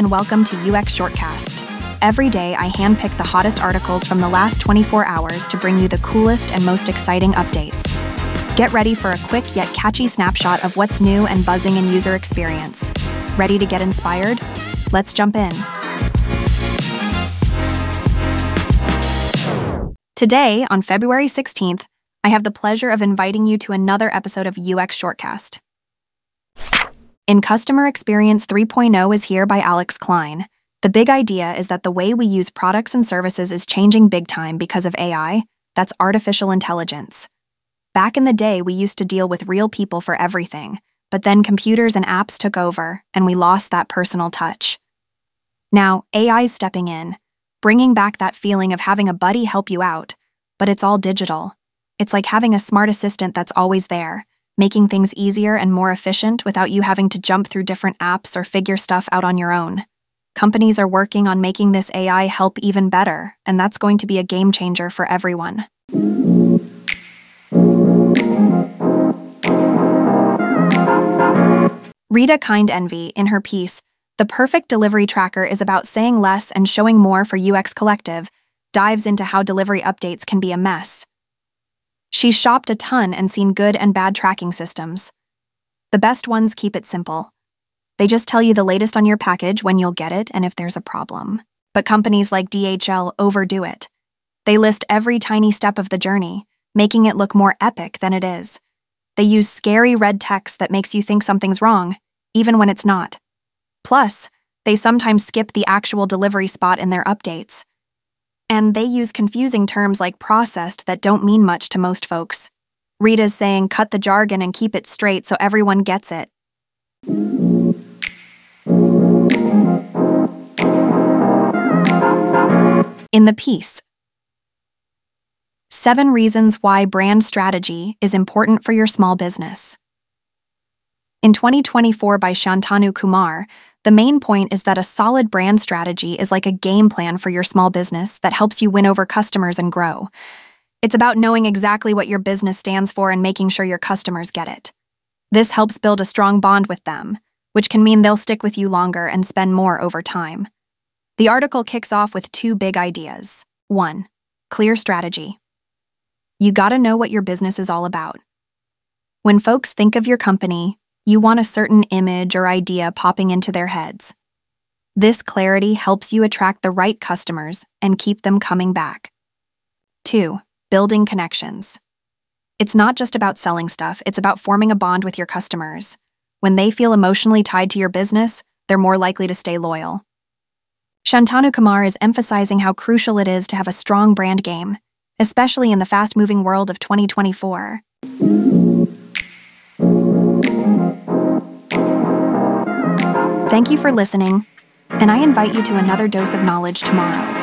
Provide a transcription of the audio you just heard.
and welcome to UX Shortcast. Every day, I handpick the hottest articles from the last 24 hours to bring you the coolest and most exciting updates. Get ready for a quick yet catchy snapshot of what's new and buzzing in user experience. Ready to get inspired? Let's jump in. Today, on February 16th, I have the pleasure of inviting you to another episode of UX Shortcast. In Customer Experience 3.0 is here by Alex Klein. The big idea is that the way we use products and services is changing big time because of AI, that's artificial intelligence. Back in the day, we used to deal with real people for everything, but then computers and apps took over, and we lost that personal touch. Now, AI's stepping in, bringing back that feeling of having a buddy help you out, but it's all digital. It's like having a smart assistant that's always there, making things easier and more efficient without you having to jump through different apps or figure stuff out on your own. Companies are working on making this AI help even better, and that's going to be a game changer for everyone. Rita Kind Envy, in her piece, The Perfect Delivery Tracker is about saying less and showing more for UX Collective, dives into how delivery updates can be a mess She's shopped a ton and seen good and bad tracking systems. The best ones keep it simple. They just tell you the latest on your package when you'll get it and if there's a problem. But companies like DHL overdo it. They list every tiny step of the journey, making it look more epic than it is. They use scary red text that makes you think something's wrong, even when it's not. Plus, they sometimes skip the actual delivery spot in their updates and they use confusing terms like processed that don't mean much to most folks. Rita's saying cut the jargon and keep it straight so everyone gets it. In the piece, Seven Reasons Why Brand Strategy is Important for Your Small Business. In 2024 by Shantanu Kumar, the main point is that a solid brand strategy is like a game plan for your small business that helps you win over customers and grow. It's about knowing exactly what your business stands for and making sure your customers get it. This helps build a strong bond with them, which can mean they'll stick with you longer and spend more over time. The article kicks off with two big ideas. 1. Clear strategy. You gotta know what your business is all about. When folks think of your company, you want a certain image or idea popping into their heads. This clarity helps you attract the right customers and keep them coming back. 2. Building connections. It's not just about selling stuff, it's about forming a bond with your customers. When they feel emotionally tied to your business, they're more likely to stay loyal. Shantanu Kumar is emphasizing how crucial it is to have a strong brand game, especially in the fast moving world of 2024. Thank you for listening, and I invite you to another dose of knowledge tomorrow.